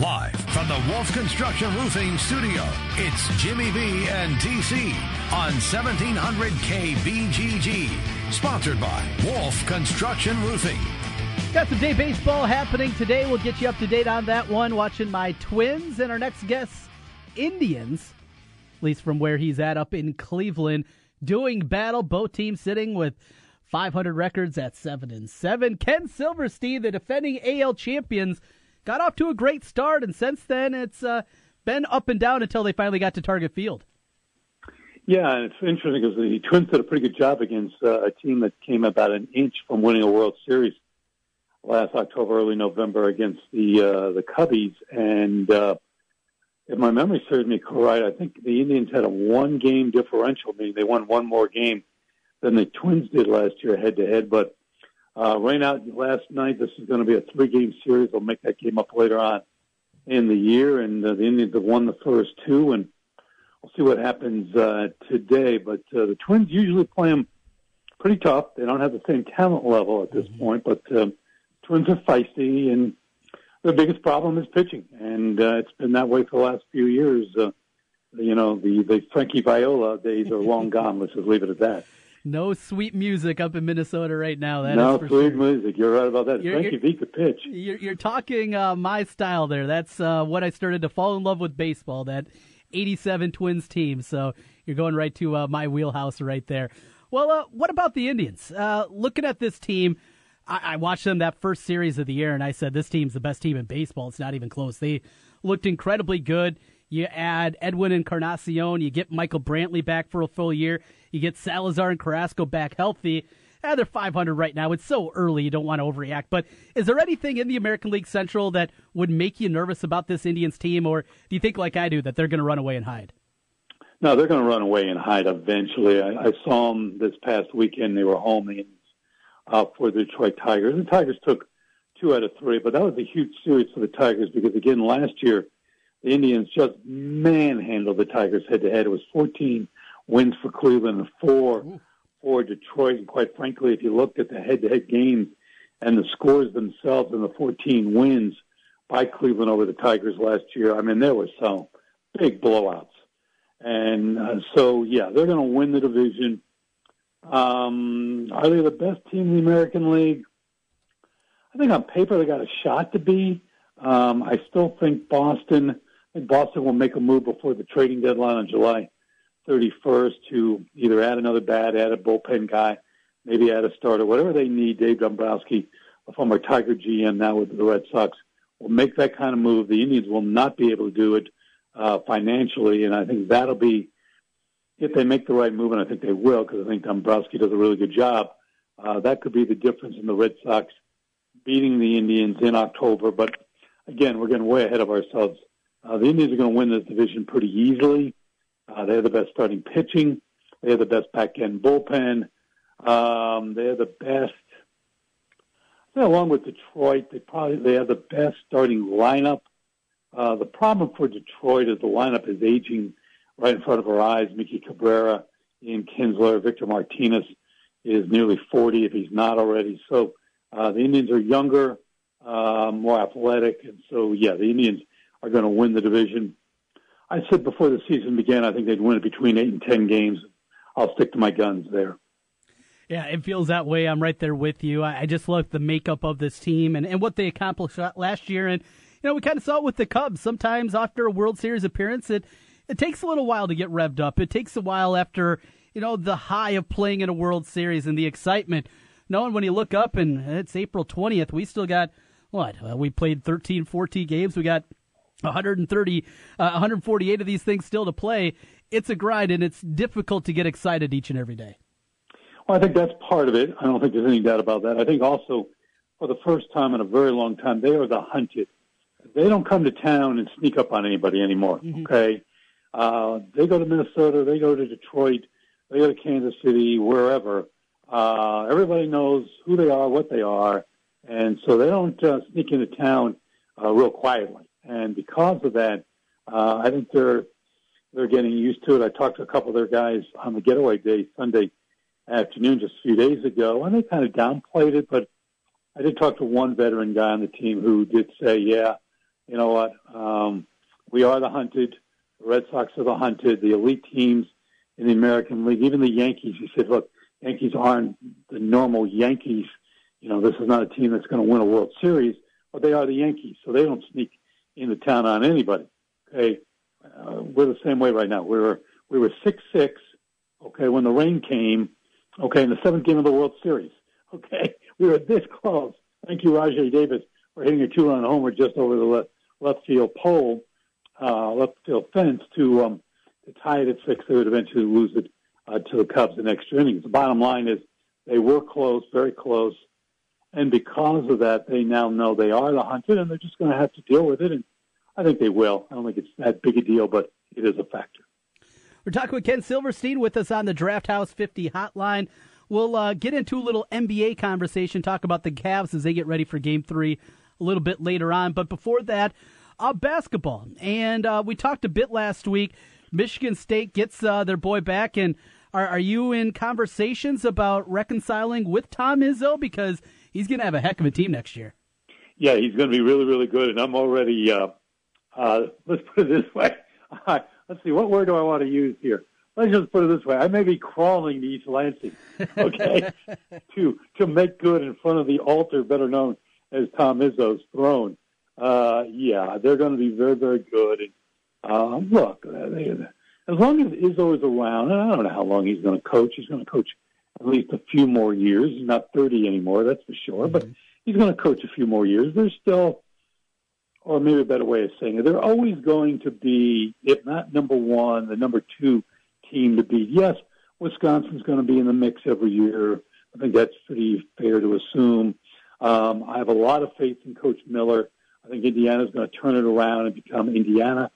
Live from the Wolf Construction Roofing Studio, it's Jimmy B and TC on 1700 KBGG. Sponsored by Wolf Construction Roofing. Got some day baseball happening today. We'll get you up to date on that one. Watching my Twins and our next guest, Indians, at least from where he's at up in Cleveland, doing battle. Both teams sitting with 500 records at seven and seven. Ken Silverstein, the defending AL champions got off to a great start, and since then it's uh, been up and down until they finally got to Target Field. Yeah, and it's interesting because the Twins did a pretty good job against uh, a team that came about an inch from winning a World Series last October, early November against the uh, the Cubbies, and uh, if my memory serves me correct, I think the Indians had a one game differential, meaning they won one more game than the Twins did last year head to head. But uh, rain out last night. This is going to be a three-game series. They'll make that game up later on in the year, and uh, the Indians have won the first two, and we'll see what happens uh, today. But uh, the Twins usually play them pretty tough. They don't have the same talent level at this mm-hmm. point, but um, Twins are feisty, and the biggest problem is pitching, and uh, it's been that way for the last few years. Uh, you know, the the Frankie Viola days are long gone. Let's just leave it at that. No sweet music up in Minnesota right now. That no sweet sure. music. You're right about that. You're, Frankie V could pitch. You're, you're talking uh, my style there. That's uh, what I started to fall in love with baseball. That '87 Twins team. So you're going right to uh, my wheelhouse right there. Well, uh, what about the Indians? Uh, looking at this team, I-, I watched them that first series of the year, and I said this team's the best team in baseball. It's not even close. They looked incredibly good. You add Edwin Encarnacion, you get Michael Brantley back for a full year. You get Salazar and Carrasco back healthy. Eh, they're 500 right now. It's so early, you don't want to overreact. But is there anything in the American League Central that would make you nervous about this Indians team, or do you think, like I do, that they're going to run away and hide? No, they're going to run away and hide eventually. I, I saw them this past weekend. They were home uh, for the Detroit Tigers. The Tigers took two out of three, but that was a huge series for the Tigers because, again, last year the Indians just manhandled the Tigers head to head. It was 14 wins for Cleveland, and four for Detroit. And quite frankly, if you looked at the head-to-head games and the scores themselves and the 14 wins by Cleveland over the Tigers last year, I mean, there were some big blowouts. And uh, so, yeah, they're going to win the division. Um, are they the best team in the American League? I think on paper they got a shot to be. Um, I still think Boston. I think Boston will make a move before the trading deadline on July 31st to either add another bat, add a bullpen guy, maybe add a starter, whatever they need. Dave Dombrowski, a former Tiger GM now with the Red Sox, will make that kind of move. The Indians will not be able to do it uh, financially, and I think that'll be if they make the right move, and I think they will, because I think Dombrowski does a really good job. Uh, that could be the difference in the Red Sox beating the Indians in October. But again, we're getting way ahead of ourselves. Uh, the Indians are going to win this division pretty easily. Uh, they have the best starting pitching. They have the best back end bullpen. Um, they have the best. along with Detroit, they probably they have the best starting lineup. Uh, the problem for Detroit is the lineup is aging right in front of our eyes. Miggy Cabrera, Ian Kinsler, Victor Martinez is nearly 40 if he's not already. So uh, the Indians are younger, uh, more athletic, and so yeah, the Indians are going to win the division. I said before the season began, I think they'd win it between eight and ten games. I'll stick to my guns there. Yeah, it feels that way. I'm right there with you. I, just love the makeup of this team and, and what they accomplished last year. And, you know, we kind of saw it with the Cubs. Sometimes after a World Series appearance, it, it takes a little while to get revved up. It takes a while after, you know, the high of playing in a World Series and the excitement. Knowing when you look up and it's April 20th, we still got, what? We played 13, 14 games. We got 130, uh, 148 of these things still to play. It's a grind, and it's difficult to get excited each and every day. Well, I think that's part of it. I don't think there's any doubt about that. I think also, for the first time in a very long time, they are the hunted. They don't come to town and sneak up on anybody anymore. Mm-hmm. Okay, uh, they go to Minnesota, they go to Detroit, they go to Kansas City, wherever. Uh, everybody knows who they are, what they are, and so they don't uh, sneak into town uh, real quietly. And because of that, uh, I think they're they're getting used to it. I talked to a couple of their guys on the getaway day Sunday afternoon just a few days ago, and they kind of downplayed it. But I did talk to one veteran guy on the team who did say, "Yeah, you know what? Um, we are the hunted. The Red Sox are the hunted. The elite teams in the American League, even the Yankees. He said, look, Yankees aren't the normal Yankees. You know, this is not a team that's going to win a World Series, but they are the Yankees, so they don't sneak into town on anybody. Okay, uh, we're the same way right now. We were we were six six. Okay, when the rain came. Okay, in the seventh game of the World Series. Okay, we were this close. Thank you, Rajai Davis, for hitting a two-run homer just over the left, left field pole, uh, left field fence to um, to tie it at six. They would eventually lose it uh, to the Cubs in extra innings. The bottom line is they were close, very close, and because of that, they now know they are the hunted, and they're just going to have to deal with it. And I think they will. I don't think it's that big a deal, but it is a factor. We're talking with Ken Silverstein with us on the Draught House 50 hotline. We'll uh, get into a little NBA conversation, talk about the Cavs as they get ready for game three a little bit later on. But before that, uh, basketball. And uh, we talked a bit last week. Michigan State gets uh, their boy back. And are, are you in conversations about reconciling with Tom Izzo? Because he's going to have a heck of a team next year. Yeah, he's going to be really, really good. And I'm already, uh, uh, let's put it this way. let's see, what word do I want to use here? Let's just put it this way: I may be crawling to East Lansing, okay, to to make good in front of the altar, better known as Tom Izzo's throne. Uh, yeah, they're going to be very, very good. And uh, look, uh, they, as long as Izzo is around, and I don't know how long he's going to coach. He's going to coach at least a few more years. He's not 30 anymore, that's for sure. Mm-hmm. But he's going to coach a few more years. There's still or maybe a better way of saying it, they're always going to be, if not number one, the number two team to beat. Yes, Wisconsin's going to be in the mix every year. I think that's pretty fair to assume. Um, I have a lot of faith in Coach Miller. I think Indiana's going to turn it around and become Indiana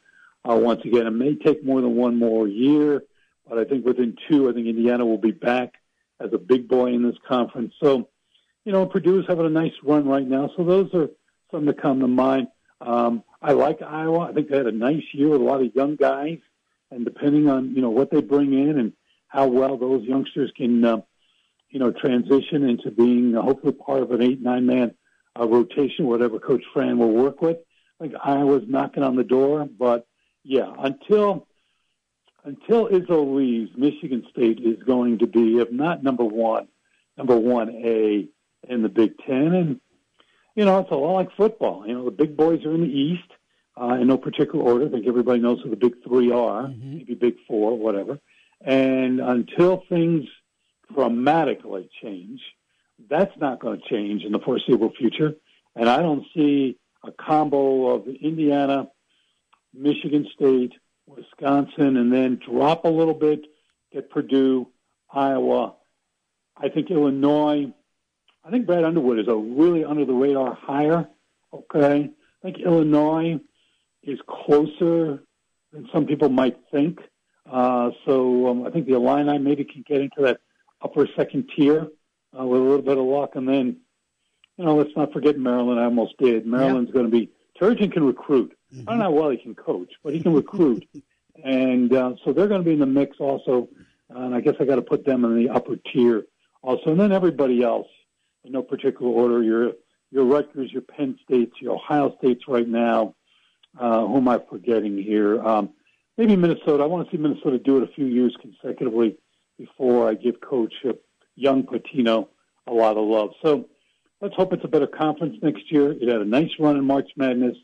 uh, once again. It may take more than one more year, but I think within two, I think Indiana will be back as a big boy in this conference. So, you know, Purdue's having a nice run right now. So those are some that come to mind. Um, I like Iowa. I think they had a nice year with a lot of young guys, and depending on you know what they bring in and how well those youngsters can, uh, you know, transition into being uh, hopefully part of an eight nine man uh, rotation, whatever Coach Fran will work with. I think Iowa's knocking on the door, but yeah, until until Izzo leaves, Michigan State is going to be, if not number one, number one A in the Big Ten, and you know, it's a lot like football. You know, the big boys are in the East uh, in no particular order. I think everybody knows who the big three are, mm-hmm. maybe big four, whatever. And until things dramatically change, that's not going to change in the foreseeable future. And I don't see a combo of Indiana, Michigan State, Wisconsin, and then drop a little bit, get Purdue, Iowa. I think Illinois I think Brad Underwood is a really under the radar hire. Okay, I think Illinois is closer than some people might think. Uh, so um, I think the Illini maybe can get into that upper second tier uh, with a little bit of luck, and then you know let's not forget Maryland. I almost did. Maryland's yeah. going to be Turgeon can recruit. Mm-hmm. I don't know how well he can coach, but he can recruit, and uh, so they're going to be in the mix also. And I guess I got to put them in the upper tier also, and then everybody else in no particular order. Your your Rutgers, your Penn States, your Ohio States right now. Uh, who am I forgetting here? Um, maybe Minnesota. I want to see Minnesota do it a few years consecutively before I give Coach uh, Young Pitino a lot of love. So let's hope it's a better conference next year. It had a nice run in March Madness,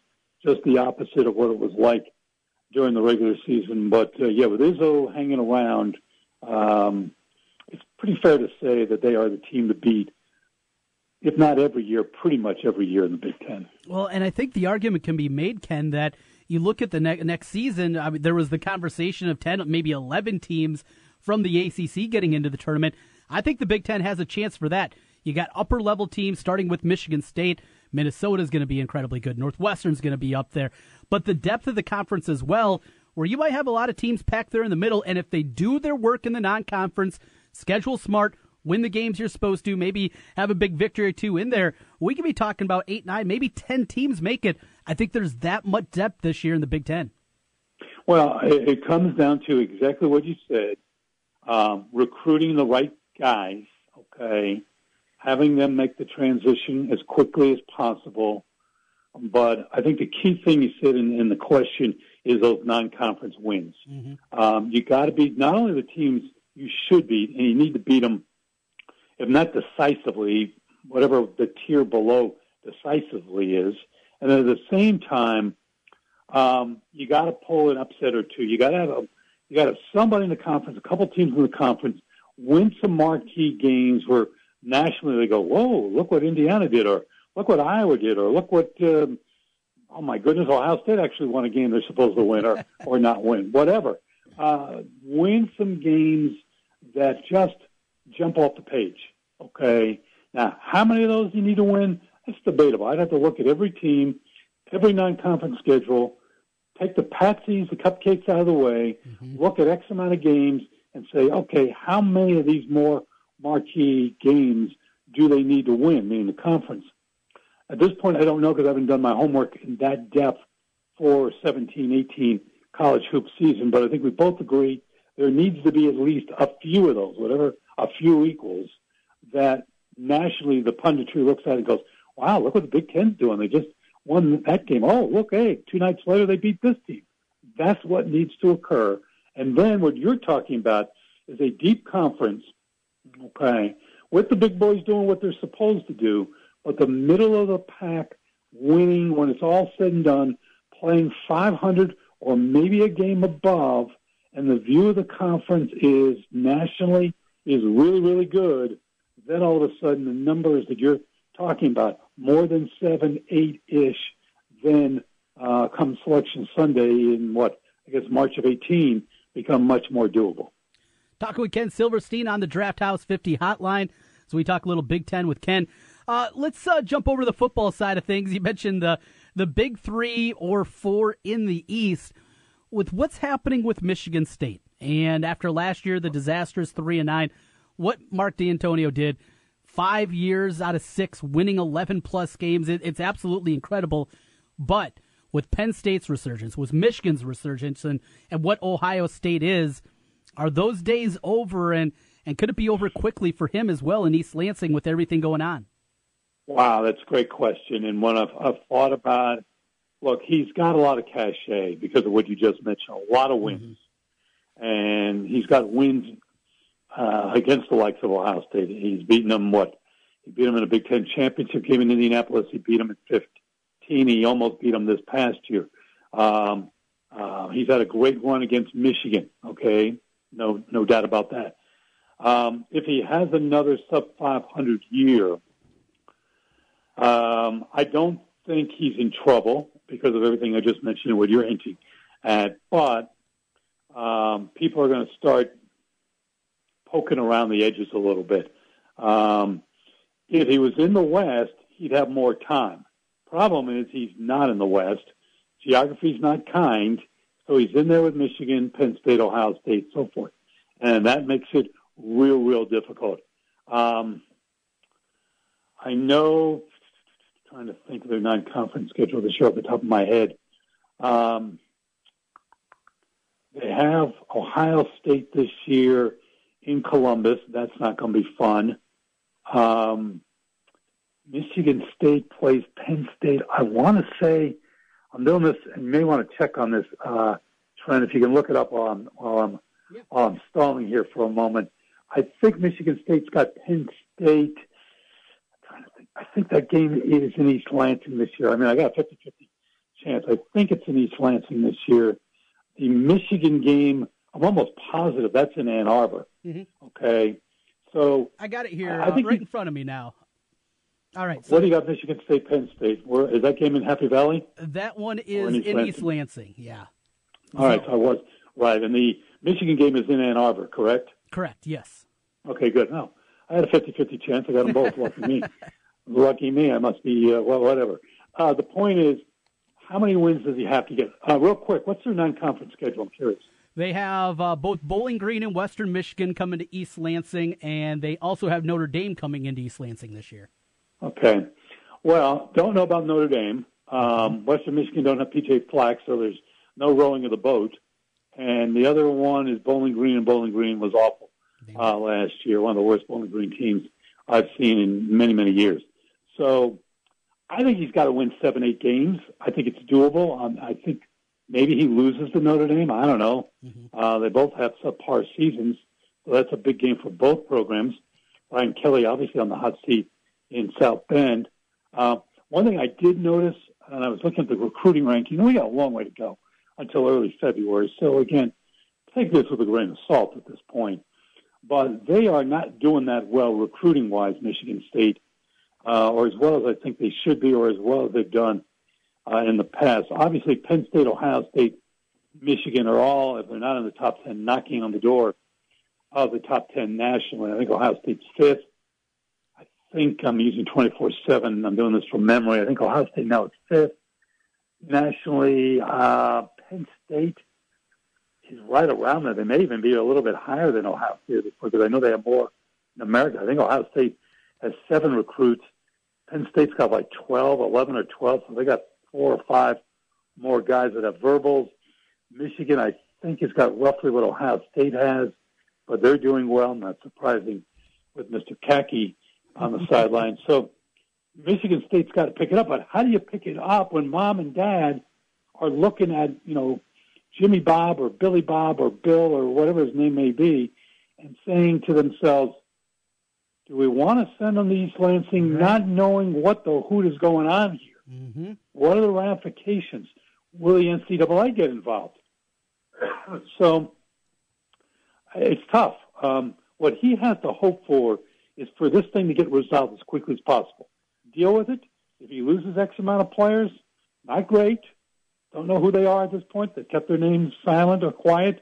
just the opposite of what it was like during the regular season. But uh, yeah, with Izzo hanging around, um, it's pretty fair to say that they are the team to beat if not every year, pretty much every year in the Big Ten. Well, and I think the argument can be made, Ken, that you look at the ne- next season. I mean, there was the conversation of ten, maybe eleven teams from the ACC getting into the tournament. I think the Big Ten has a chance for that. You got upper level teams starting with Michigan State. Minnesota's going to be incredibly good. Northwestern's going to be up there. But the depth of the conference as well, where you might have a lot of teams packed there in the middle. And if they do their work in the non conference, schedule smart, win the games you're supposed to, maybe have a big victory or two in there, we could be talking about eight, nine, maybe 10 teams make it. I think there's that much depth this year in the Big Ten. Well, it, it comes down to exactly what you said um, recruiting the right guys, okay, having them make the transition as quickly as possible, But I think the key thing you said in, in the question is those non-conference wins. Mm-hmm. Um, you got to beat not only the teams you should beat, and you need to beat them, if not decisively, whatever the tier below decisively is, and at the same time, um, you got to pull an upset or two. You got to have a, you got to have somebody in the conference, a couple teams in the conference, win some marquee games where nationally they go, "Whoa, look what Indiana did," or "Look what Iowa did," or "Look what." Um, oh my goodness, Ohio State actually won a game they're supposed to win or, or not win, whatever. Uh, win some games that just jump off the page. Okay. Now, how many of those do you need to win? It's debatable. I'd have to look at every team, every non-conference schedule, take the patsies, the cupcakes out of the way, mm-hmm. look at X amount of games, and say, okay, how many of these more marquee games do they need to win, meaning the conference? At this point, I don't know because I haven't done my homework in that depth for 17, 18 college hoop season, but I think we both agree there needs to be at least a few of those, whatever a few equals, that nationally the punditry looks at and goes, wow, look what the Big Ten's doing. They just won that game. Oh, look, hey, two nights later they beat this team. That's what needs to occur. And then what you're talking about is a deep conference, okay, with the big boys doing what they're supposed to do, but the middle of the pack winning when it's all said and done, playing 500 or maybe a game above, and the view of the conference is nationally is really, really good, then all of a sudden the numbers that you're talking about, more than seven, eight ish, then uh, come Selection Sunday in what, I guess March of 18, become much more doable. Talking with Ken Silverstein on the Draught House 50 hotline. So we talk a little Big Ten with Ken. Uh, let's uh, jump over to the football side of things. You mentioned the the big three or four in the East. With what's happening with Michigan State, and after last year, the disastrous three and nine, what Mark Dantonio did, five years out of six, winning eleven plus games, it, it's absolutely incredible. But with Penn State's resurgence, with Michigan's resurgence, and and what Ohio State is, are those days over? And and could it be over quickly for him as well in East Lansing with everything going on? Wow, that's a great question, and one I've, I've thought about. Look, he's got a lot of cachet because of what you just mentioned. A lot of wins, mm-hmm. and he's got wins uh, against the likes of Ohio State. He's beaten them. What he beat them in a Big Ten championship game in Indianapolis. He beat them in 15. He almost beat them this past year. Um, uh, he's had a great run against Michigan. Okay, no, no doubt about that. Um, if he has another sub 500 year, um, I don't think he's in trouble because of everything I just mentioned and what you're hinting at. But um, people are going to start poking around the edges a little bit. Um, if he was in the West, he'd have more time. Problem is, he's not in the West. Geography's not kind, so he's in there with Michigan, Penn State, Ohio State, so forth, and that makes it real, real difficult. Um, I know trying to think of their non-conference schedule this year off the top of my head. Um, they have Ohio State this year in Columbus. That's not going to be fun. Um, Michigan State plays Penn State. I want to say I'm doing this, and you may want to check on this, uh, Trent, if you can look it up while I'm, while I'm, yeah. while I'm stalling here for a moment. I think Michigan State's got Penn State I kind of Think. – I think that game is in East Lansing this year. I mean, I got a 50-50 chance. I think it's in East Lansing this year. The Michigan game, I'm almost positive that's in Ann Arbor. Mm-hmm. Okay, so I got it here. I uh, think right in front of me now. All right. So what do you got? Michigan State, Penn State. Where is that game in Happy Valley? That one is in, East, in Lansing? East Lansing. Yeah. All so, right. So I was right, and the Michigan game is in Ann Arbor, correct? Correct. Yes. Okay. Good. No, I had a 50-50 chance. I got them both. Lucky me. Lucky me, I must be, uh, well, whatever. Uh, the point is, how many wins does he have to get? Uh, real quick, what's their non-conference schedule? I'm curious. They have uh, both Bowling Green and Western Michigan coming to East Lansing, and they also have Notre Dame coming into East Lansing this year. Okay. Well, don't know about Notre Dame. Um, Western Michigan don't have PJ Fleck, so there's no rowing of the boat. And the other one is Bowling Green, and Bowling Green was awful uh, last year, one of the worst Bowling Green teams I've seen in many, many years. So I think he's got to win seven, eight games. I think it's doable. Um, I think maybe he loses to Notre Dame. I don't know. Mm-hmm. Uh, they both have subpar seasons, so that's a big game for both programs. Brian Kelly, obviously, on the hot seat in South Bend. Uh, one thing I did notice, and I was looking at the recruiting ranking, we got a long way to go until early February. So again, take this with a grain of salt at this point. But they are not doing that well recruiting wise, Michigan State, uh, or as well as I think they should be, or as well as they've done uh, in the past. Obviously, Penn State, Ohio State, Michigan are all, if they're not in the top 10, knocking on the door of the top 10 nationally. I think Ohio State's fifth. Think I'm using 24 7. I'm doing this from memory. I think Ohio State now is fifth. Nationally, uh, Penn State is right around there. They may even be a little bit higher than Ohio State because I know they have more in America. I think Ohio State has seven recruits. Penn State's got like 12, 11 or 12, so they got four or five more guys that have verbals. Michigan, I think, has got roughly what Ohio State has, but they're doing well, not surprising, with Mr. Khaki on the sideline. So Michigan State's got to pick it up, but how do you pick it up when mom and dad are looking at, you know, Jimmy Bob or Billy Bob or Bill or whatever his name may be and saying to themselves, do we want to send them to East Lansing right. not knowing what the hoot is going on here? Mm-hmm. What are the ramifications? Will the NCAA get involved? so it's tough. Um, what he has to hope for is for this thing to get resolved as quickly as possible. Deal with it. If he loses X amount of players, not great. Don't know who they are at this point. They kept their names silent or quiet.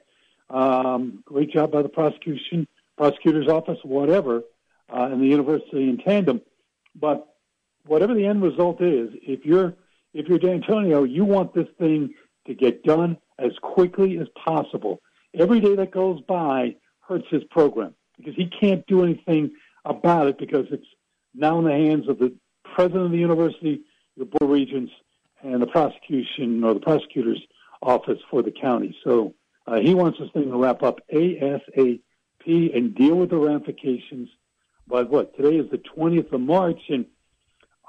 Um, great job by the prosecution, prosecutor's office, whatever, uh, and the university in tandem. But whatever the end result is, if you're if you're Dantonio, you want this thing to get done as quickly as possible. Every day that goes by hurts his program because he can't do anything about it because it's now in the hands of the president of the university, the board of regents, and the prosecution or the prosecutor's office for the county. So uh, he wants this thing to wrap up ASAP and deal with the ramifications. But what today is the 20th of March, and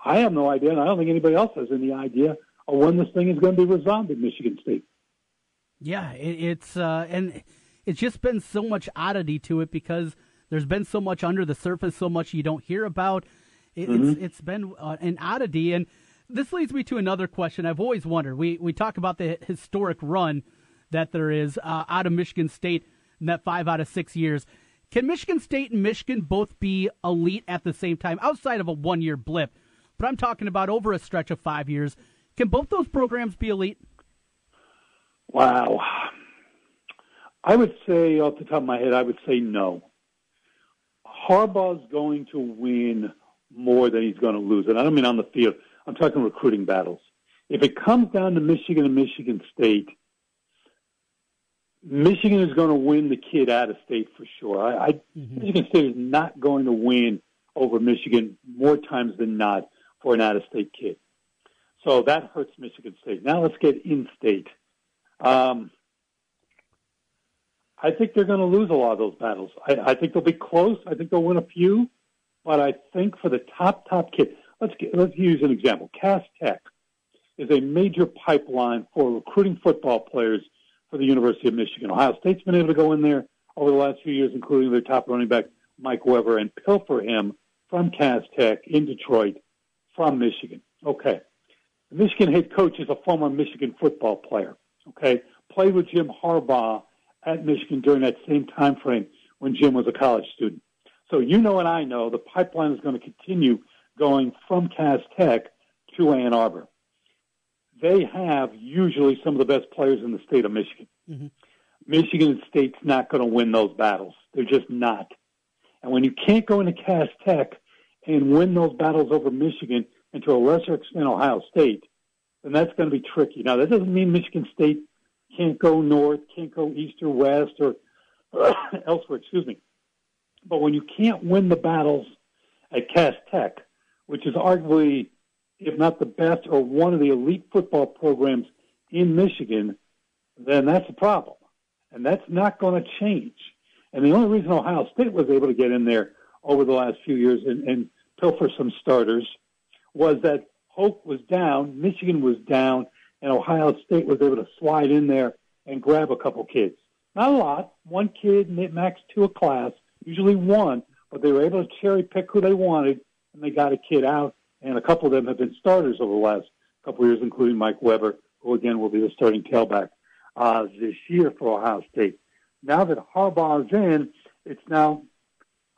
I have no idea, and I don't think anybody else has any idea of when this thing is going to be resolved in Michigan State. Yeah, it, it's uh, and it's just been so much oddity to it because there's been so much under the surface, so much you don't hear about. It, mm-hmm. It's it's been uh, an oddity, and this leads me to another question I've always wondered. We we talk about the historic run that there is uh, out of Michigan State in that five out of six years. Can Michigan State and Michigan both be elite at the same time, outside of a one year blip? but I'm talking about over a stretch of five years. Can both those programs be elite? Wow. I would say, off the top of my head, I would say no. Harbaugh's going to win more than he's going to lose. And I don't mean on the field. I'm talking recruiting battles. If it comes down to Michigan and Michigan State, Michigan is going to win the kid out of state for sure. I, I mm-hmm. Michigan State is not going to win over Michigan more times than not for an out-of-state kid. So that hurts Michigan State. Now let's get in-state. Um, I think they're going to lose a lot of those battles. I, I think they'll be close. I think they'll win a few, but I think for the top top kids, let's get, let's use an example. Cass Tech is a major pipeline for recruiting football players for the University of Michigan. Ohio State's been able to go in there over the last few years, including their top running back Mike Weber, and pilfer him from Cass Tech in Detroit from Michigan. Okay. The Michigan head coach is a former Michigan football player. Okay. Played with Jim Harbaugh at Michigan during that same time frame when Jim was a college student. So you know and I know the pipeline is going to continue going from Cass Tech to Ann Arbor. They have usually some of the best players in the state of Michigan. Mm-hmm. Michigan State's not going to win those battles. They're just not. And when you can't go into Cass Tech and win those battles over Michigan and to a lesser extent Ohio State, then that's going to be tricky. Now, that doesn't mean Michigan State can't go north, can't go east or west or elsewhere, excuse me. But when you can't win the battles at Cass Tech, which is arguably, if not the best or one of the elite football programs in Michigan, then that's a problem. And that's not going to change. And the only reason Ohio State was able to get in there over the last few years and, and pilfer some starters was that Hoke was down, Michigan was down, and Ohio State was able to slide in there and grab a couple kids. Not a lot, one kid, max two a class, usually one, but they were able to cherry pick who they wanted, and they got a kid out. And a couple of them have been starters over the last couple of years, including Mike Weber, who again will be the starting tailback uh, this year for Ohio State. Now that Harbaugh is in, it's now,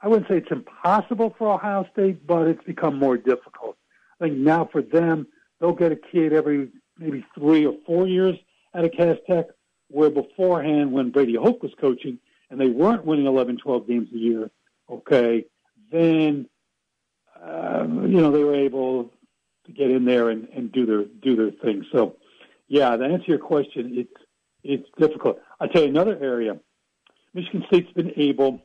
I wouldn't say it's impossible for Ohio State, but it's become more difficult. I think now for them, they'll get a kid every maybe three or four years at a Cass Tech, where beforehand, when Brady Hoke was coaching and they weren't winning 11, 12 games a year, okay, then, um, you know, they were able to get in there and, and do their, do their thing. So, yeah, to answer your question, it's, it's difficult. I'll tell you another area. Michigan State's been able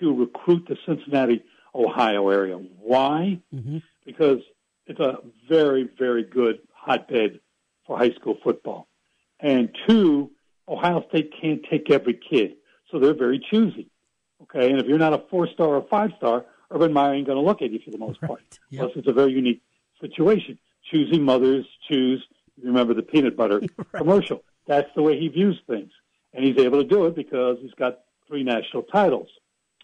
to recruit the Cincinnati, Ohio area. Why? Mm-hmm. Because it's a very, very good hotbed for high school football. And two, Ohio State can't take every kid, so they're very choosy. Okay, and if you're not a four star or five star, Urban Meyer ain't going to look at you for the most part. Right. Yep. Plus, it's a very unique situation. Choosing mothers choose. Remember the peanut butter right. commercial. That's the way he views things, and he's able to do it because he's got three national titles.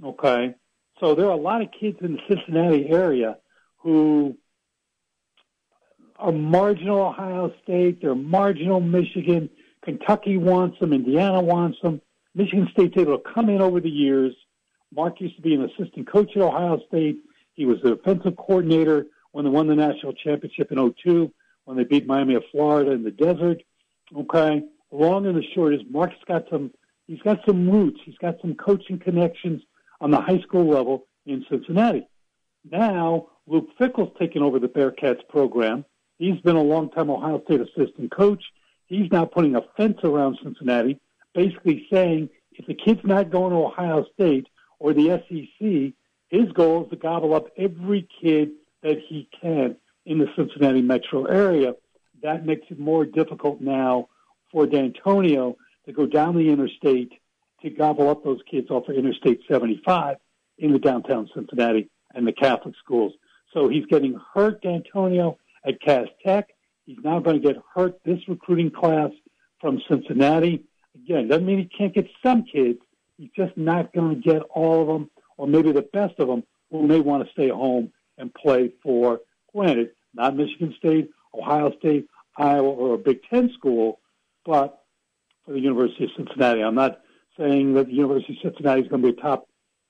Okay, so there are a lot of kids in the Cincinnati area who are marginal Ohio State. They're marginal Michigan. Kentucky wants them. Indiana wants them. Michigan State's able to come in over the years. Mark used to be an assistant coach at Ohio State. He was the offensive coordinator when they won the national championship in 02, when they beat Miami of Florida in the desert. Okay. Long and the short is Mark's got some, he's got some roots. He's got some coaching connections on the high school level in Cincinnati. Now, Luke Fickell's taken over the Bearcats program. He's been a long-time Ohio State assistant coach. He's now putting a fence around Cincinnati, basically saying if the kid's not going to Ohio State or the SEC, his goal is to gobble up every kid that he can in the Cincinnati metro area. That makes it more difficult now for Dantonio to go down the interstate to gobble up those kids off of Interstate 75 in the downtown Cincinnati and the Catholic schools. So he's getting hurt, Dantonio, at Cass Tech. He's now going to get hurt this recruiting class from Cincinnati. Again, doesn't mean he can't get some kids. He's just not going to get all of them, or maybe the best of them, who may want to stay home and play for, granted, not Michigan State, Ohio State, Iowa, or a Big Ten school, but for the University of Cincinnati. I'm not saying that the University of Cincinnati is going to be a top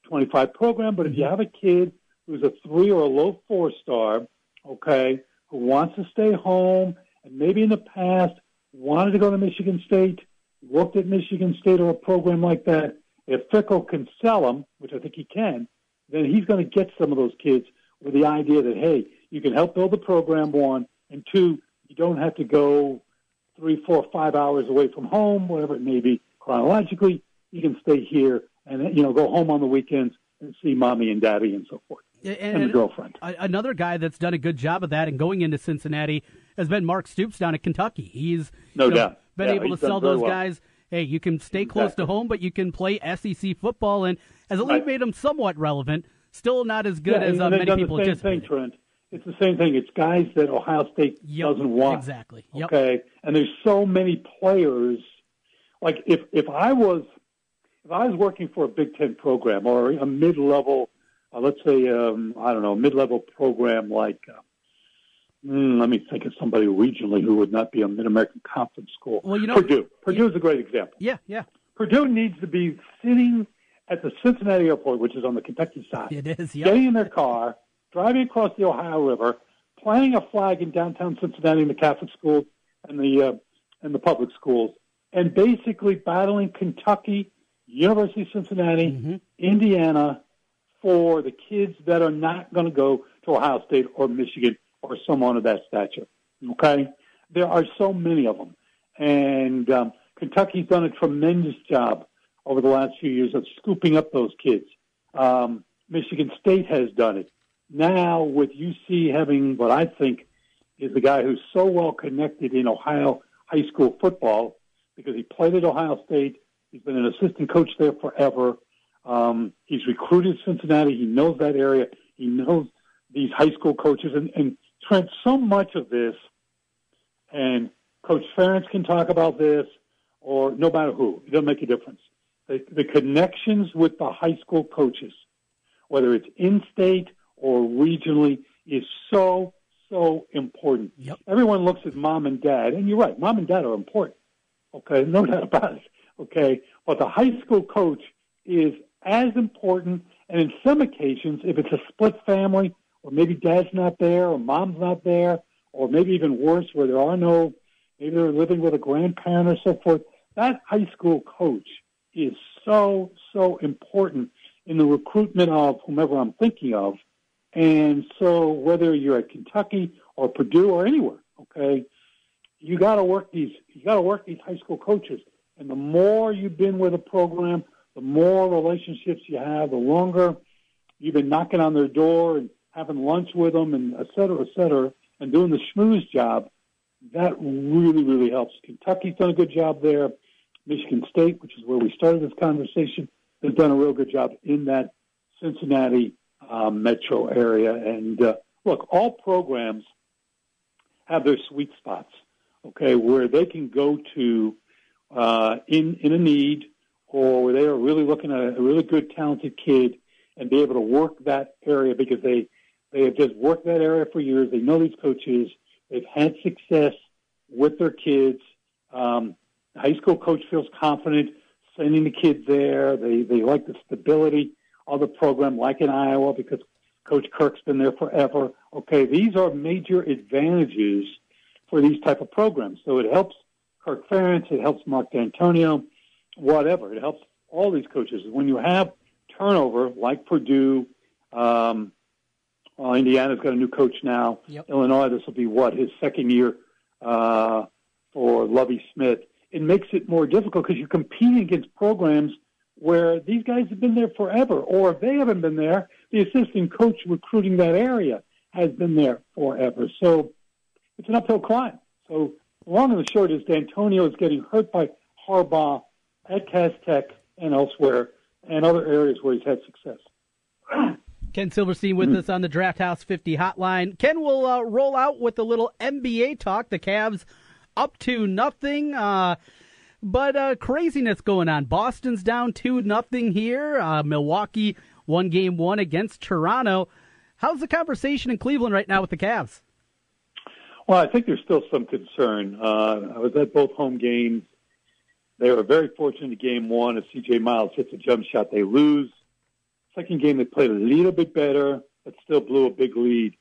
25 program, but if you mm-hmm. have a kid who's a three or a low four star, okay, who wants to stay home and maybe in the past wanted to go to Michigan State, looked at Michigan State or a program like that, if Fickell can sell them, which I think he can, then he's going to get some of those kids with the idea that, hey, you can help build the program, one, and two, you don't have to go three, four, five hours away from home, whatever it may be chronologically. You can stay here and, you know, go home on the weekends and see mommy and daddy and so forth and, and the girlfriend. Another guy that's done a good job of that and going into Cincinnati has been Mark Stoops down at Kentucky. He's no you know, doubt been yeah, able to sell those well. guys. Hey, you can stay exactly. close to home, but you can play SEC football, and as a league right. made him somewhat relevant. Still not as good yeah, as uh, many people the same. Thing, Trent. It's the same thing. It's guys that Ohio State yep, doesn't want. Exactly. Yep. Okay, and there's so many players. Like if if I was if I was working for a Big Ten program or a mid level uh, let's say, um, I don't know, mid-level program like, uh, mm, let me think of somebody regionally who would not be a Mid-American Conference school. Well, you know, Purdue. Purdue is a great example. Yeah, yeah. Purdue needs to be sitting at the Cincinnati airport, which is on the Kentucky side. It is, yep. Getting in their car, driving across the Ohio River, planting a flag in downtown Cincinnati in the Catholic schools and the uh, and the public schools, and basically battling Kentucky, University of Cincinnati, mm-hmm. Indiana, for the kids that are not going to go to Ohio State or Michigan or someone of that stature. Okay? There are so many of them. And um, Kentucky's done a tremendous job over the last few years of scooping up those kids. Um, Michigan State has done it. Now, with UC having what I think is the guy who's so well connected in Ohio high school football because he played at Ohio State, he's been an assistant coach there forever. Um, he's recruited Cincinnati. He knows that area. He knows these high school coaches. And, and Trent, so much of this, and Coach Ferentz can talk about this, or no matter who, it doesn't make a difference. The, the connections with the high school coaches, whether it's in-state or regionally, is so so important. Yep. Everyone looks at mom and dad, and you're right, mom and dad are important. Okay, no doubt about it. Okay, but the high school coach is as important, and in some occasions, if it's a split family, or maybe dad's not there, or mom's not there, or maybe even worse, where there are no, maybe they're living with a grandparent or so forth, that high school coach is so, so important in the recruitment of whomever I'm thinking of and so whether you're at Kentucky or Purdue or anywhere, okay, you got to work these you got to work these high school coaches. And the more you've been with a program, the more relationships you have, the longer you've been knocking on their door and having lunch with them and et cetera, et cetera, and doing the schmooze job, that really, really helps. Kentucky's done a good job there. Michigan State, which is where we started this conversation, has done a real good job in that Cincinnati um, metro area. And uh, look, all programs have their sweet spots, okay, where they can go to uh, in in a need or they are really looking at a really good, talented kid and be able to work that area because they they have just worked that area for years. They know these coaches. They've had success with their kids. Um, the high school coach feels confident sending the kid there. They they like the stability of the program like in Iowa because Coach Kirk's been there forever. Okay, these are major advantages for these type of programs. So it helps Kirk Ferentz, it helps Mark Dantonio, whatever. It helps all these coaches. When you have turnover like Purdue, um, well, Indiana's got a new coach now. Yep. Illinois, this will be what his second year uh, for Lovie Smith. It makes it more difficult because you're competing against programs where these guys have been there forever, or if they haven't been there, the assistant coach recruiting that area has been there forever. So it's an uphill climb. So long and the short is Dantonio is getting hurt by Harbaugh at Cass Tech and elsewhere, and other areas where he's had success. Ken Silverstein with mm-hmm. us on the Draught House 50 hotline. Ken will uh, roll out with a little NBA talk. The Cavs up to nothing. Uh, but uh, craziness going on. Boston's down two nothing here. Uh, Milwaukee one game one against Toronto. How's the conversation in Cleveland right now with the Cavs? Well, I think there's still some concern. Uh, I was at both home games. They were very fortunate in game one. If C.J. Miles hits a jump shot, they lose. Second game, they played a little bit better, but still blew a big lead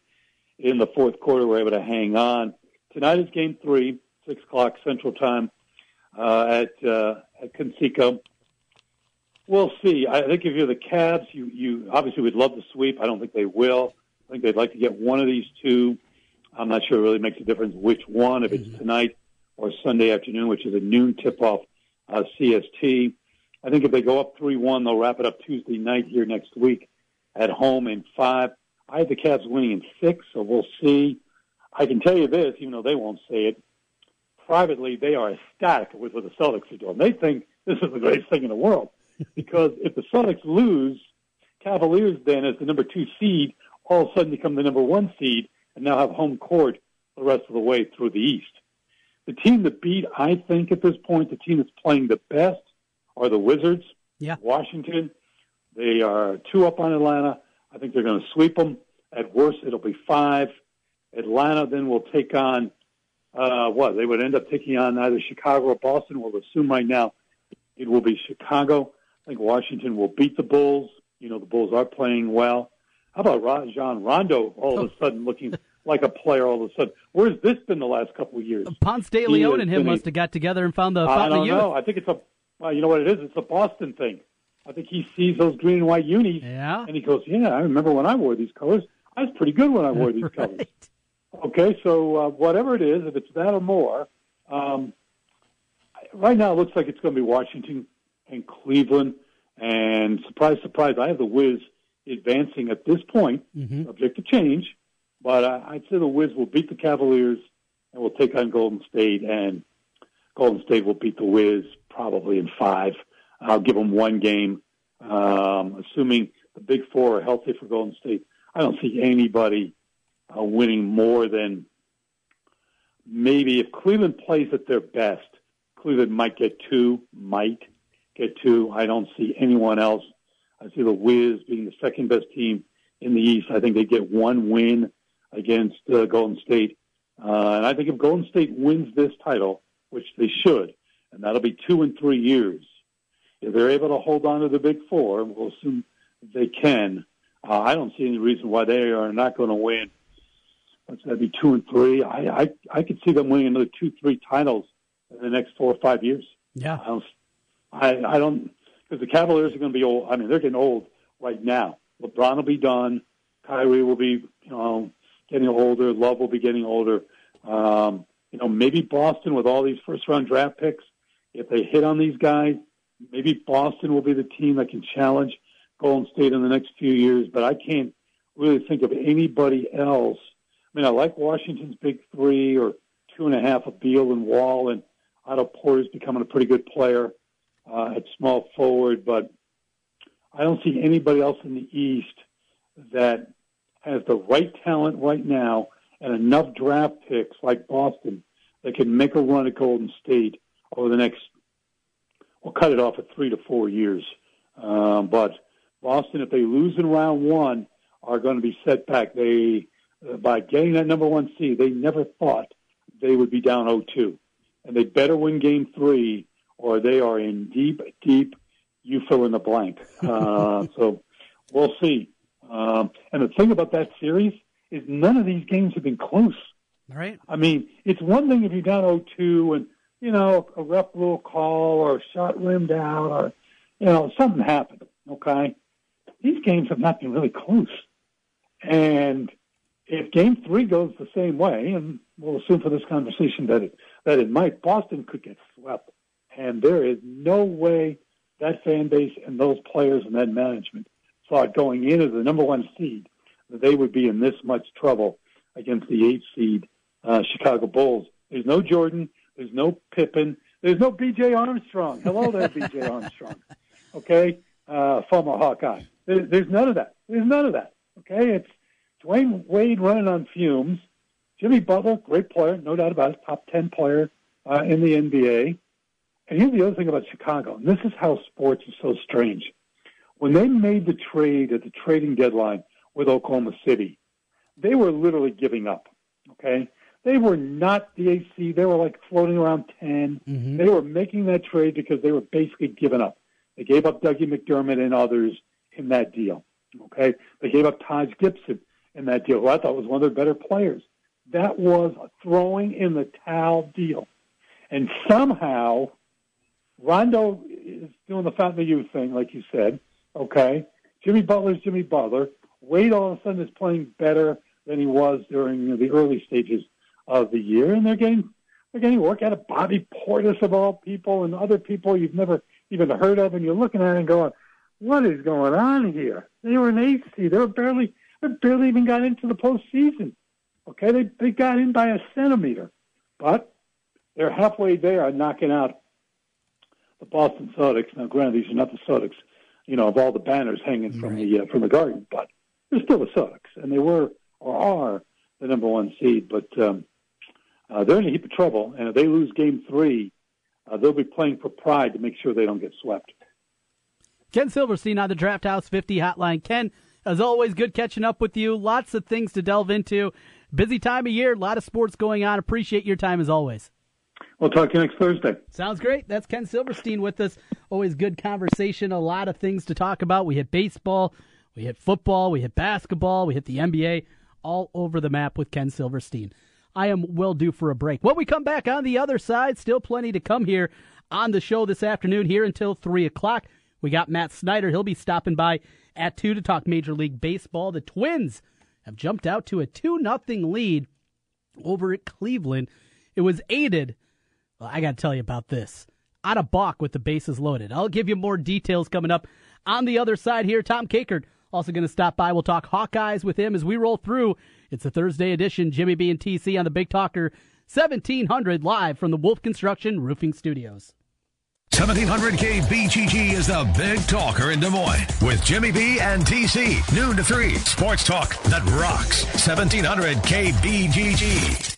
in the fourth quarter. Were able to hang on. Tonight is game three, six o'clock Central Time uh, at uh, at Conseco. We'll see. I think if you're the Cavs, you you obviously would love to sweep. I don't think they will. I think they'd like to get one of these two. I'm not sure it really makes a difference which one, if it's mm-hmm. tonight or Sunday afternoon, which is a noon tip-off uh, CST. I think if they go up 3-1, they'll wrap it up Tuesday night here next week at home in five. I have the Cavs winning in six, so we'll see. I can tell you this, even though they won't say it privately, they are ecstatic with what the Celtics are doing. They think this is the greatest thing in the world because if the Celtics lose, Cavaliers then, as the number two seed, all of a sudden become the number one seed and now have home court the rest of the way through the East. The team that beat, I think, at this point, the team that's playing the best are the Wizards. Yeah. Washington. They are two up on Atlanta. I think they're going to sweep them. At worst, it'll be five. Atlanta then will take on uh, what they would end up taking on either Chicago or Boston. We'll assume right now it will be Chicago. I think Washington will beat the Bulls. You know, the Bulls are playing well. How about Rajon Rondo all of a sudden looking like a player all of a sudden? Where's this been the last couple of years? Ponce de Leon and him must have got together and found the I don't know. I think it's a, well, you know what it is? It's a Boston thing. I think he sees those green and white unis, yeah. and he goes, "Yeah, I remember when I wore these colors. I was pretty good when I wore these right. colors." Okay, so uh, whatever it is, if it's that or more, um, right now it looks like it's going to be Washington and Cleveland. And surprise, surprise, I have the Wiz advancing at this point, mm-hmm. subject to change. But uh, I'd say the Wiz will beat the Cavaliers and will take on Golden State, and Golden State will beat the Wiz probably in five. I'll give them one game, um, assuming the Big Four are healthy for Golden State. I don't see anybody uh, winning more than maybe if Cleveland plays at their best, Cleveland might get two, might get two. I don't see anyone else. I see the Wiz being the second best team in the East. I think they get one win against uh, Golden State. Uh, and I think if Golden State wins this title, which they should, and that'll be two in three years, if they're able to hold on to the Big Four, and we'll assume they can, uh, I don't see any reason why they are not going to win. Let's that be two and three. I, I I could see them winning another two, three titles in the next four or five years. Yeah, I don't. I, I don't because the Cavaliers are going to be old. I mean, they're getting old right now. LeBron will be done. Kyrie will be, you know, getting older. Love will be getting older. Um, you know, maybe Boston with all these first round draft picks, if they hit on these guys, maybe Boston will be the team that can challenge Golden State in the next few years. But I can't really think of anybody else. I mean, I like Washington's big three or two and a half of Beal and Wall, and Otto Porter's becoming a pretty good player uh, at small forward, but I don't see anybody else in the East that has the right talent right now and enough draft picks like Boston that can make a run at Golden State over the next, we'll cut it off at three to four years. Um, but Boston, if they lose in round one, are going to be set back. They, uh, by getting that number one seed, they never thought they would be down 0-2. And they better win game three or they are in deep, deep, you fill in the blank. Uh, so we'll see. Um, and the thing about that series is none of these games have been close. Right. I mean, it's one thing if you're down 0-2 and, you know, a ref blew call or a shot rimmed out or, you know, something happened, okay? These games have not been really close. And if game three goes the same way, and we'll assume for this conversation that it, that it might, Boston could get swept. And there is no way that fan base and those players and that management thought going in as the number one seed that they would be in this much trouble against the eight seed uh, Chicago Bulls. There's no Jordan. There's no Pippen. There's no B.J. Armstrong. Hello there, B.J. Armstrong. Okay, uh, former Hawkeye. There, there's none of that. There's none of that. Okay, it's Dwyane Wade running on fumes. Jimmy Butler, great player, no doubt about it, top ten player uh, in the NBA. And here's the other thing about Chicago, and this is how sports is so strange. When they made the trade at the trading deadline with Oklahoma City, they were literally giving up. Okay? They were not the AC. They were like floating around 10. Mm-hmm. They were making that trade because they were basically giving up. They gave up Dougie McDermott and others in that deal. Okay? They gave up Taj Gibson in that deal, who I thought was one of their better players. That was a throwing in the towel deal. And somehow Rondo is doing the fountain of youth thing, like you said. Okay, Jimmy Butler's Jimmy Butler. Wade all of a sudden is playing better than he was during the early stages of the year, and they're getting they're getting work out of Bobby Portis of all people and other people you've never even heard of, and you're looking at it and going, "What is going on here?" They were an eighth seed. They were barely they barely even got into the postseason. Okay, they they got in by a centimeter, but they're halfway there, knocking out the Boston Celtics. Now, granted, these are not the Celtics, you know, of all the banners hanging from right. the uh, from the Garden, but they're still the Celtics, and they were or are the number one seed. But um, uh, they're in a heap of trouble, and if they lose Game Three, uh, they'll be playing for pride to make sure they don't get swept. Ken Silverstein on the Draught House 50 Hotline. Ken, as always, good catching up with you. Lots of things to delve into. Busy time of year, a lot of sports going on. Appreciate your time as always. We'll talk to you next Thursday. Sounds great. That's Ken Silverstein with us. Always good conversation. A lot of things to talk about. We hit baseball, we hit football, we hit basketball, we hit the NBA, all over the map with Ken Silverstein. I am well due for a break. When we come back on the other side, still plenty to come here on the show this afternoon, here until 3 o'clock. We got Matt Snyder. He'll be stopping by at 2 to talk Major League Baseball. The Twins have jumped out to a 2 0 lead over at Cleveland. It was aided well, I got to tell you about this. Out of balk with the bases loaded. I'll give you more details coming up on the other side here. Tom Kakert also going to stop by. We'll talk Hawkeyes with him as we roll through. It's a Thursday edition. Jimmy B and TC on the Big Talker 1700 live from the Wolf Construction Roofing Studios. 1700 KBGG is the big talker in Des Moines with Jimmy B and TC. Noon to 3. Sports talk that rocks. 1700 KBGG.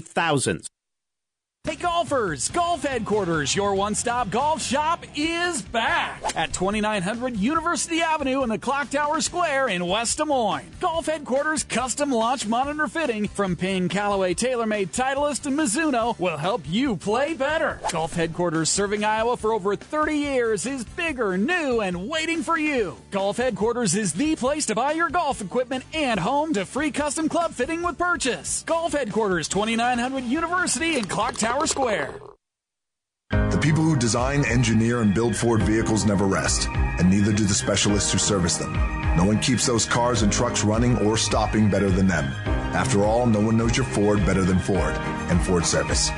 thousands. Hey golfers, Golf Headquarters, your one-stop golf shop is back at 2900 University Avenue in the Clock Tower Square in West Des Moines. Golf Headquarters custom launch monitor fitting from Payne Callaway TaylorMade Titleist and Mizuno will help you play better. Golf Headquarters serving Iowa for over 30 years is bigger, new, and waiting for you. Golf Headquarters is the place to buy your golf equipment and home to free custom club fitting with purchase. Golf Headquarters, 2900 University in Clock Tower Square. The people who design, engineer, and build Ford vehicles never rest, and neither do the specialists who service them. No one keeps those cars and trucks running or stopping better than them. After all, no one knows your Ford better than Ford and Ford Service.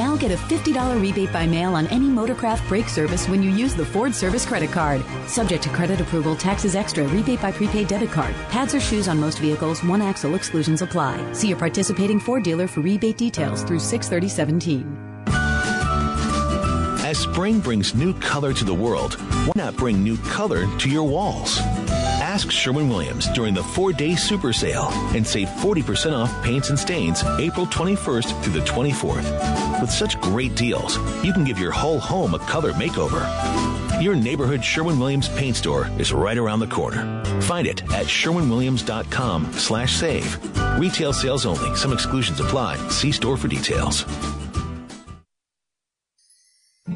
Now get a $50 rebate by mail on any Motorcraft brake service when you use the Ford Service credit card. Subject to credit approval, taxes extra, rebate by prepaid debit card. Pads or shoes on most vehicles, one axle exclusions apply. See your participating Ford dealer for rebate details through 63017. As spring brings new color to the world, why not bring new color to your walls? Ask Sherwin Williams during the four day super sale and save 40% off paints and stains April 21st through the 24th. With such great deals, you can give your whole home a color makeover. Your neighborhood Sherwin Williams paint store is right around the corner. Find it at sherwinwilliams.com slash save. Retail sales only. Some exclusions apply. See store for details.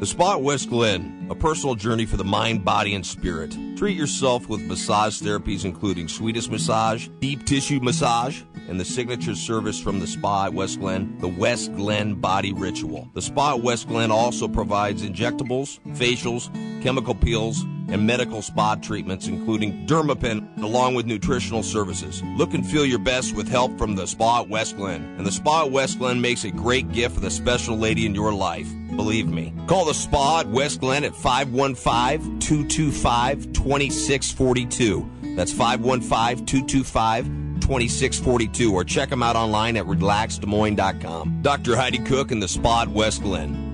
The Spa West Glen, a personal journey for the mind, body, and spirit. Treat yourself with massage therapies including Swedish massage, deep tissue massage, and the signature service from the Spa at West Glen, the West Glen Body Ritual. The Spa at West Glen also provides injectables, facials, chemical peels, and medical spa treatments, including Dermapen, along with nutritional services. Look and feel your best with help from the Spa at West Glen. And the Spa at West Glen makes a great gift for the special lady in your life. Believe me. Call the spa at West Glen at 515 225 2642. That's 515 225 2642. Or check them out online at relaxdesmoines.com. Dr. Heidi Cook and the spa at West Glen.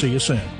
See you soon.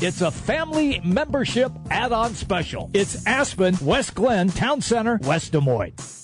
It's a family membership add-on special. It's Aspen, West Glen, Town Center, West Des Moines.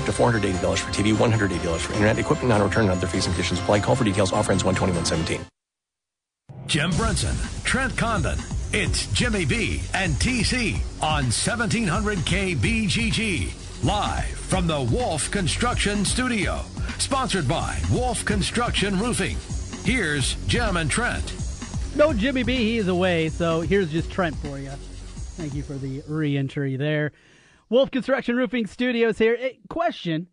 up to $480 for TV, $180 for internet, equipment non-return and other fees and conditions apply. Call for details. Offer ends 12117. Jim Brunson, Trent Condon. It's Jimmy B and TC on 1700 KBGG. Live from the Wolf Construction Studio. Sponsored by Wolf Construction Roofing. Here's Jim and Trent. No Jimmy B, he's away, so here's just Trent for you. Thank you for the re entry there. Wolf Construction Roofing Studios here. Hey, question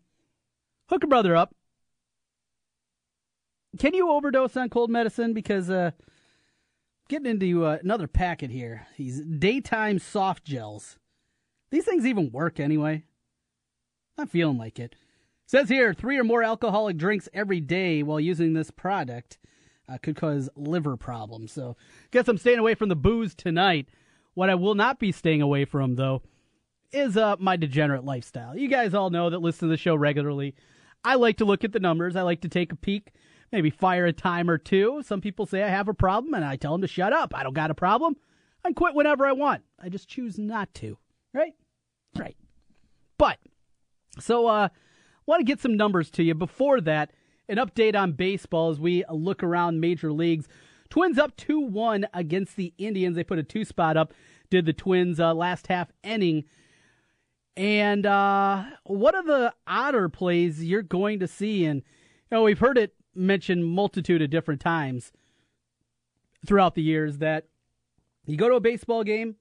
Hook a brother up. Can you overdose on cold medicine? Because, uh, getting into uh, another packet here. These daytime soft gels. These things even work anyway. Not feeling like it. Says here, three or more alcoholic drinks every day while using this product uh, could cause liver problems. So, guess I'm staying away from the booze tonight. What I will not be staying away from, though, is uh, my degenerate lifestyle. You guys all know that listen to the show regularly. I like to look at the numbers. I like to take a peek, maybe fire a time or two. Some people say I have a problem, and I tell them to shut up. I don't got a problem. I quit whenever I want. I just choose not to. Right? Right. But, so, uh, want to get some numbers to you. Before that, an update on baseball as we look around major leagues. Twins up 2 1 against the Indians. They put a two spot up, did the Twins uh, last half inning. And uh, what are the odder plays you're going to see? And, you know, we've heard it mentioned multitude of different times throughout the years that you go to a baseball game,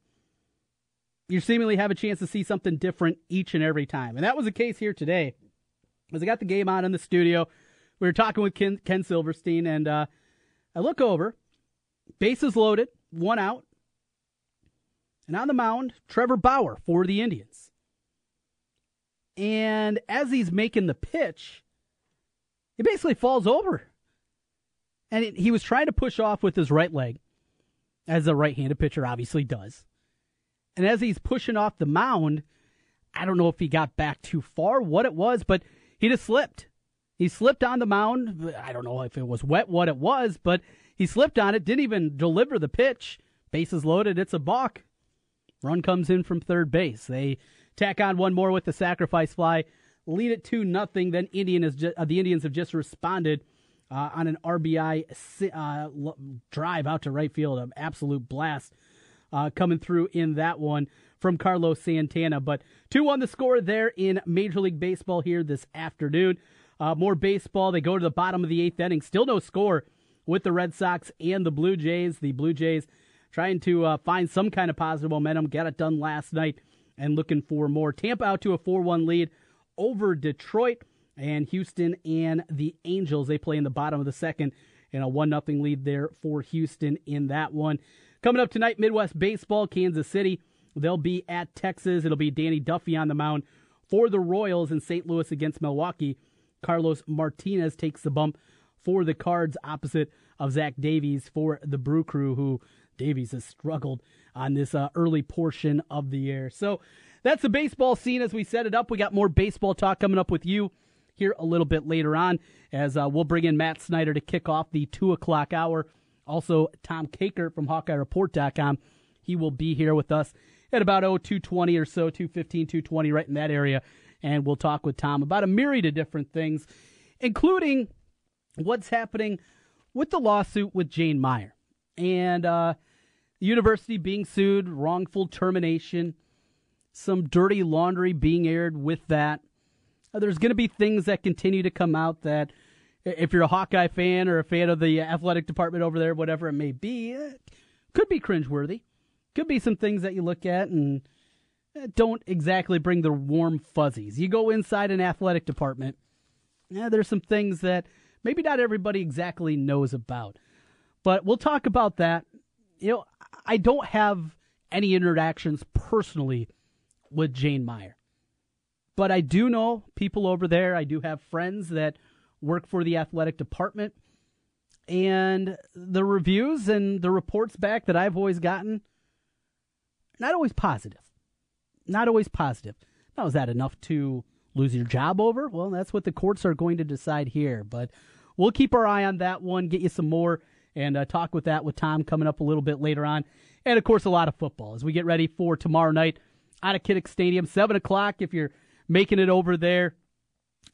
you seemingly have a chance to see something different each and every time. And that was the case here today. As I got the game on in the studio, we were talking with Ken, Ken Silverstein, and uh, I look over, bases loaded, one out, and on the mound, Trevor Bauer for the Indians. And as he's making the pitch, he basically falls over. And it, he was trying to push off with his right leg, as a right handed pitcher obviously does. And as he's pushing off the mound, I don't know if he got back too far, what it was, but he just slipped. He slipped on the mound. I don't know if it was wet, what it was, but he slipped on it, didn't even deliver the pitch. Bases loaded, it's a balk. Run comes in from third base. They tack on one more with the sacrifice fly, lead it to nothing. Then Indian is just, uh, the Indians have just responded uh, on an RBI uh, drive out to right field, an absolute blast uh, coming through in that one from Carlos Santana. But 2 on the score there in Major League Baseball here this afternoon. Uh, more baseball. They go to the bottom of the eighth inning. Still no score with the Red Sox and the Blue Jays. The Blue Jays trying to uh, find some kind of positive momentum. Got it done last night and looking for more. Tampa out to a 4 1 lead over Detroit. And Houston and the Angels, they play in the bottom of the second and a 1 0 lead there for Houston in that one. Coming up tonight, Midwest Baseball, Kansas City. They'll be at Texas. It'll be Danny Duffy on the mound for the Royals in St. Louis against Milwaukee. Carlos Martinez takes the bump for the Cards opposite of Zach Davies for the Brew Crew, who Davies has struggled on this uh, early portion of the year. So that's the baseball scene as we set it up. We got more baseball talk coming up with you here a little bit later on as uh, we'll bring in Matt Snyder to kick off the 2 o'clock hour Also, Tom Kakert from HawkeyeReport.com. He will be here with us at about oh two twenty or so, 215, 220, right in that area. And we'll talk with Tom about a myriad of different things, including what's happening with the lawsuit with Jane Meyer and uh, university being sued, wrongful termination, some dirty laundry being aired with that. Uh, there's going to be things that continue to come out that, if you're a Hawkeye fan or a fan of the athletic department over there, whatever it may be, uh, could be cringeworthy. Could be some things that you look at and uh, don't exactly bring the warm fuzzies. You go inside an athletic department, yeah, there's some things that maybe not everybody exactly knows about. But we'll talk about that. You know, I don't have any interactions personally with Jane Meyer. But I do know people over there. I do have friends that work for the athletic department. And the reviews and the reports back that I've always gotten, not always positive. Not always positive. Now, is that enough to lose your job over? Well, that's what the courts are going to decide here. But we'll keep our eye on that one, get you some more, and uh, talk with that with Tom coming up a little bit later on. And, of course, a lot of football as we get ready for tomorrow night out of Kinnick Stadium, 7 o'clock if you're making it over there.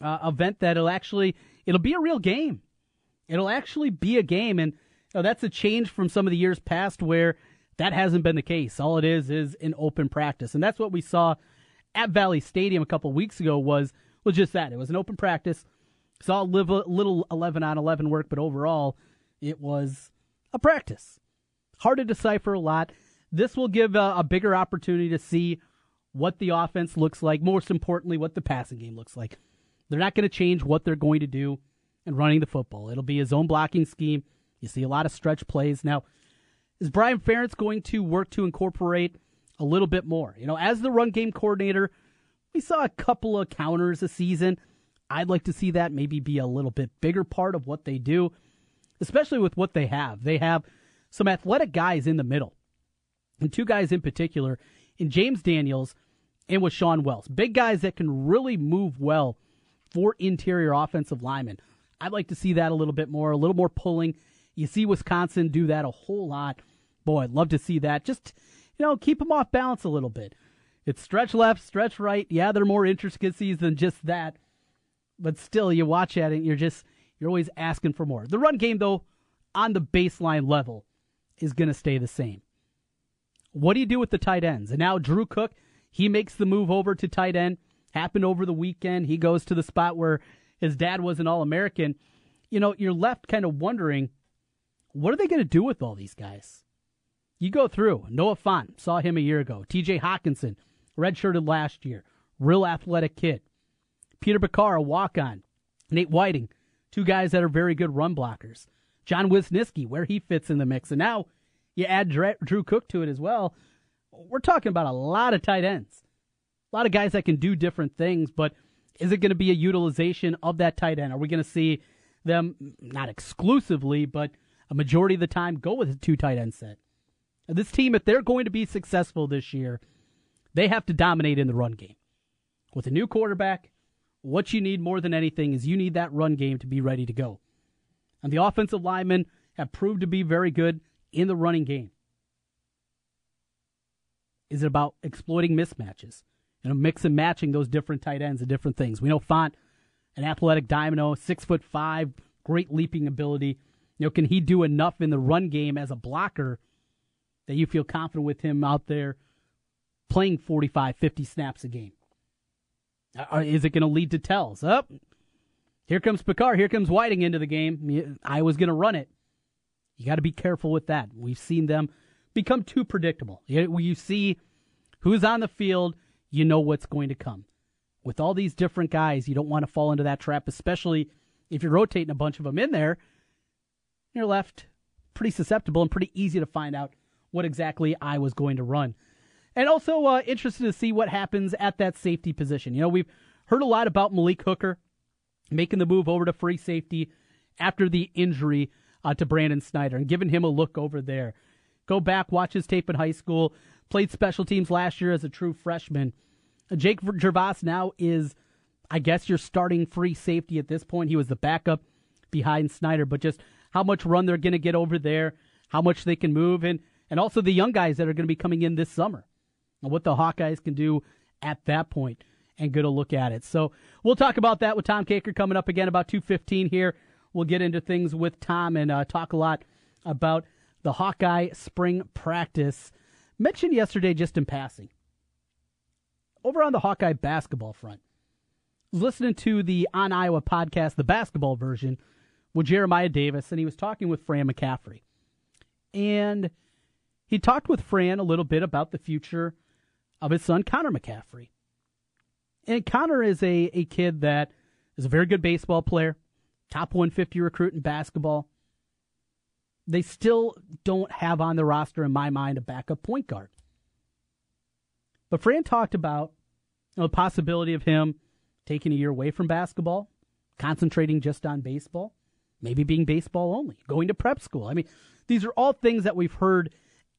Uh, event that'll actually, it'll be a real game. It'll actually be a game. And you know, that's a change from some of the years past where that hasn't been the case. All it is is an open practice. And that's what we saw at Valley Stadium a couple weeks ago was was just that. It was an open practice. Saw a little 11 on 11 work, but overall, it was a practice. Hard to decipher a lot. This will give a, a bigger opportunity to see what the offense looks like, most importantly, what the passing game looks like. They're not going to change what they're going to do in running the football. It'll be a zone blocking scheme. You see a lot of stretch plays. Now, is Brian Ferentz going to work to incorporate a little bit more? You know, as the run game coordinator, we saw a couple of counters a season. I'd like to see that maybe be a little bit bigger part of what they do, especially with what they have. They have some athletic guys in the middle, and two guys in particular, in James Daniels and with Sean Welsh. Big guys that can really move well for interior offensive linemen. I'd like to see that a little bit more, a little more pulling. You see Wisconsin do that a whole lot. Boy, I'd love to see that. Just, you know, keep them off balance a little bit. It's stretch left, stretch right. Yeah, there are more intricacies than just that. But still, you watch at it, and you're just, you're always asking for more. The run game, though, on the baseline level, is going to stay the same. What do you do with the tight ends? And now Drew Cook, he makes the move over to tight end. Happened over the weekend. He goes to the spot where his dad was an All American. You know, you're left kind of wondering what are they going to do with all these guys? You go through Noah Fant, saw him a year ago. TJ Hockenson, redshirted last year, real athletic kid. Peter Pekar, a walk on. Nate Wieting, two guys that are very good run blockers. John Wisniewski, where he fits in the mix. And now you add Drew Cook to it as well we're talking about a lot of tight ends, a lot of guys that can do different things. But is it going to be a utilization of that tight end? Are we going to see them not exclusively, but a majority of the time go with a two tight end set? This team, if they're going to be successful this year, they have to dominate in the run game. With a new quarterback, what you need more than anything is you need that run game to be ready to go. And the offensive linemen have proved to be very good in the running game. Is it about exploiting mismatches? You know, mix and matching those different tight ends and different things. We know Fant, an athletic dynamo, six foot five, great leaping ability. You know, can he do enough in the run game as a blocker that you feel confident with him out there playing 45, 50 snaps a game? Or is it going to lead to tells? Up, oh, here comes Pekar. Here comes Wieting into the game. I was going to run it. You got to be careful with that. We've seen them become too predictable. You see who's on the field, you know what's going to come. With all these different guys, you don't want to fall into that trap, especially if you're rotating a bunch of them in there. You're left pretty susceptible and pretty easy to find out what exactly I was going to run. And also uh, interested to see what happens at that safety position. You know, we've heard a lot about Malik Hooker making the move over to free safety after the injury uh, to Brandon Snyder and giving him a look over there. Go back, watch his tape in high school. Played special teams last year as a true freshman. Jake Gervase now is, I guess, your starting free safety at this point. He was the backup behind Snyder, but just how much run they're going to get over there. how much they can move, and, and also the young guys that are going to be coming in this summer, what the Hawkeyes can do at that point, and get a look at it. So we'll talk about that with Tom Kakert coming up again about 2.15 here. We'll get into things with Tom and uh, talk a lot about the Hawkeye spring practice. Mentioned yesterday just in passing. Over on the Hawkeye basketball front, was listening to the On Iowa podcast, the basketball version, with Jeremiah Davis, and he was talking with Fran McCaffrey. And he talked with Fran a little bit about the future of his son, Connor McCaffrey. And Connor is a, a kid that is a very good baseball player, top 150 recruit in basketball. They still don't have on the roster, in my mind, a backup point guard. But Fran talked about you know, the possibility of him taking a year away from basketball, concentrating just on baseball, maybe being baseball only, going to prep school. I mean, these are all things that we've heard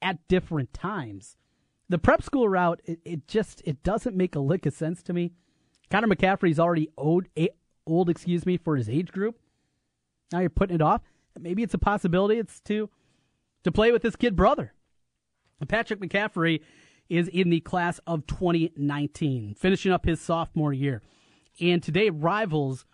at different times. The prep school route, it, it just it doesn't make a lick of sense to me. Connor McCaffrey's already old, old, excuse me, for his age group. Now you're putting it off. Maybe it's a possibility. It's to to play with his kid brother. Patrick McCaffrey is in the class of 2019, finishing up his sophomore year. And today, Rivals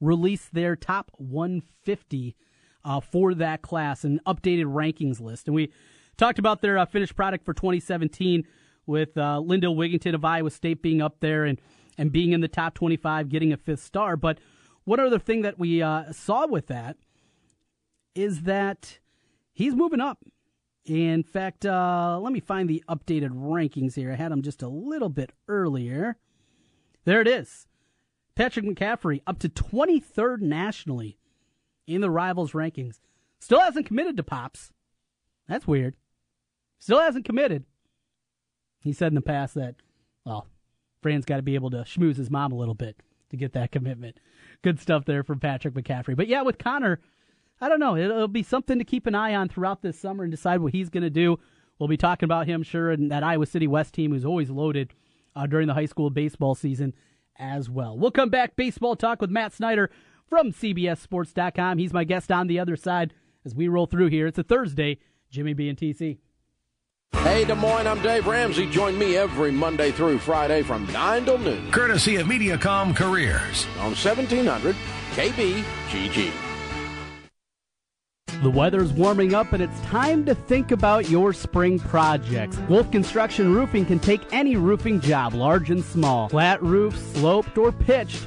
released their top 150 uh, for that class, an updated rankings list. And we talked about their uh, finished product for 2017 with uh, Lindell Wigginton of Iowa State being up there and, and being in the top 25, getting a fifth star. But one other thing that we uh, saw with that is that he's moving up. In fact, uh, let me find the updated rankings here. I had them just a little bit earlier. There it is. Patrick McCaffrey up to 23rd nationally in the Rivals rankings. Still hasn't committed to Pops. That's weird. Still hasn't committed. He said in the past that, well, Fran's got to be able to schmooze his mom a little bit to get that commitment. Good stuff there from Patrick McCaffrey. But yeah, with Connor, I don't know. It'll be something to keep an eye on throughout this summer and decide what he's going to do. We'll be talking about him, sure, and that Iowa City West team who's always loaded uh, during the high school baseball season as well. We'll come back baseball talk with Matt Snyder from CBSSports.com. He's my guest on the other side as we roll through here. It's a Thursday, Jimmy B and TC. Hey, Des Moines, I'm Dave Ramsey. Join me every Monday through Friday from 9 till noon. Courtesy of Mediacom Careers. On 1700 KBGG. The weather's warming up and it's time to think about your spring projects. Wolf Construction Roofing can take any roofing job, large and small. Flat roof, sloped, or pitched.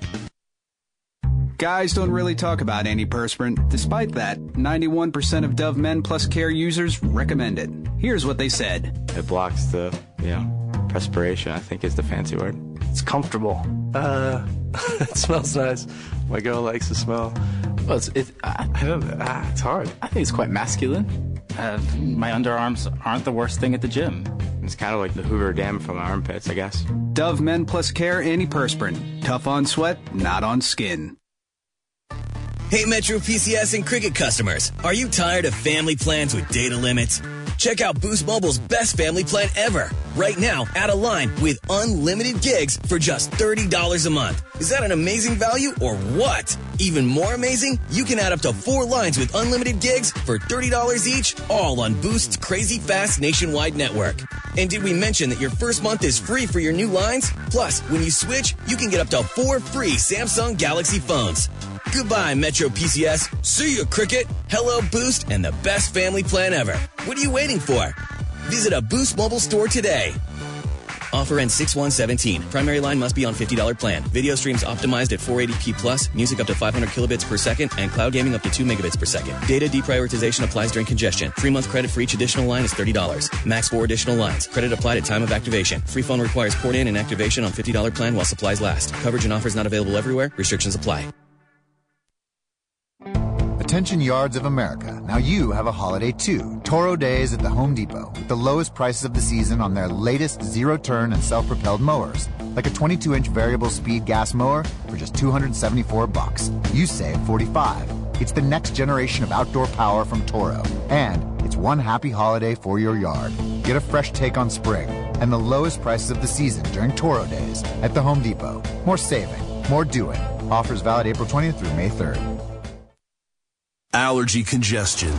Guys don't really talk about antiperspirant. Despite that, 91% of Dove Men Plus Care users recommend it. Here's what they said. It blocks the, you know, perspiration, I think is the fancy word. It's comfortable. Uh, it smells nice. My girl likes the smell. Well, it's, it, I, I don't, ah, it's hard. I think it's quite masculine. Uh, my underarms aren't the worst thing at the gym. It's kind of like the Hoover Dam from my armpits, I guess. Dove Men Plus Care Antiperspirant. Tough on sweat, not on skin. Hey, Metro PCS and Cricket customers, are you tired of family plans with data limits? Check out Boost Mobile's best family plan ever. Right now, add a line with unlimited gigs for just $30 a month. Is that an amazing value or what? Even more amazing, you can add up to four lines with unlimited gigs for $30 each, all on Boost's crazy fast nationwide network. And did we mention that your first month is free for your new lines? Plus, when you switch, you can get up to four free Samsung Galaxy phones. Goodbye, Metro PCS. See you, Cricket. Hello, Boost, and the best family plan ever. What are you waiting for? Visit a Boost mobile store today. Offer ends 6-1-17. Primary line must be on $50 plan. Video streams optimized at 480p plus, music up to 500 kilobits per second, and cloud gaming up to 2 megabits per second. Data deprioritization applies during congestion. Three month credit for each additional line is $30. Max four additional lines. Credit applied at time of activation. Free phone requires port in and activation on $50 plan while supplies last. Coverage and offers not available everywhere. Restrictions apply. Attention Yards of America. Now you have a holiday too. Toro Days at the Home Depot with the lowest prices of the season on their latest zero turn and self propelled mowers. Like a 22 inch variable speed gas mower for just 274 bucks. You save 45. It's the next generation of outdoor power from Toro. And it's one happy holiday for your yard. Get a fresh take on spring and the lowest prices of the season during Toro Days at the Home Depot. More saving, more doing. Offers valid April 20th through May 3rd. Allergy congestion.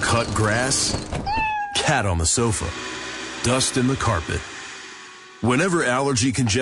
Cut grass. Cat on the sofa. Dust in the carpet. Whenever allergy congestion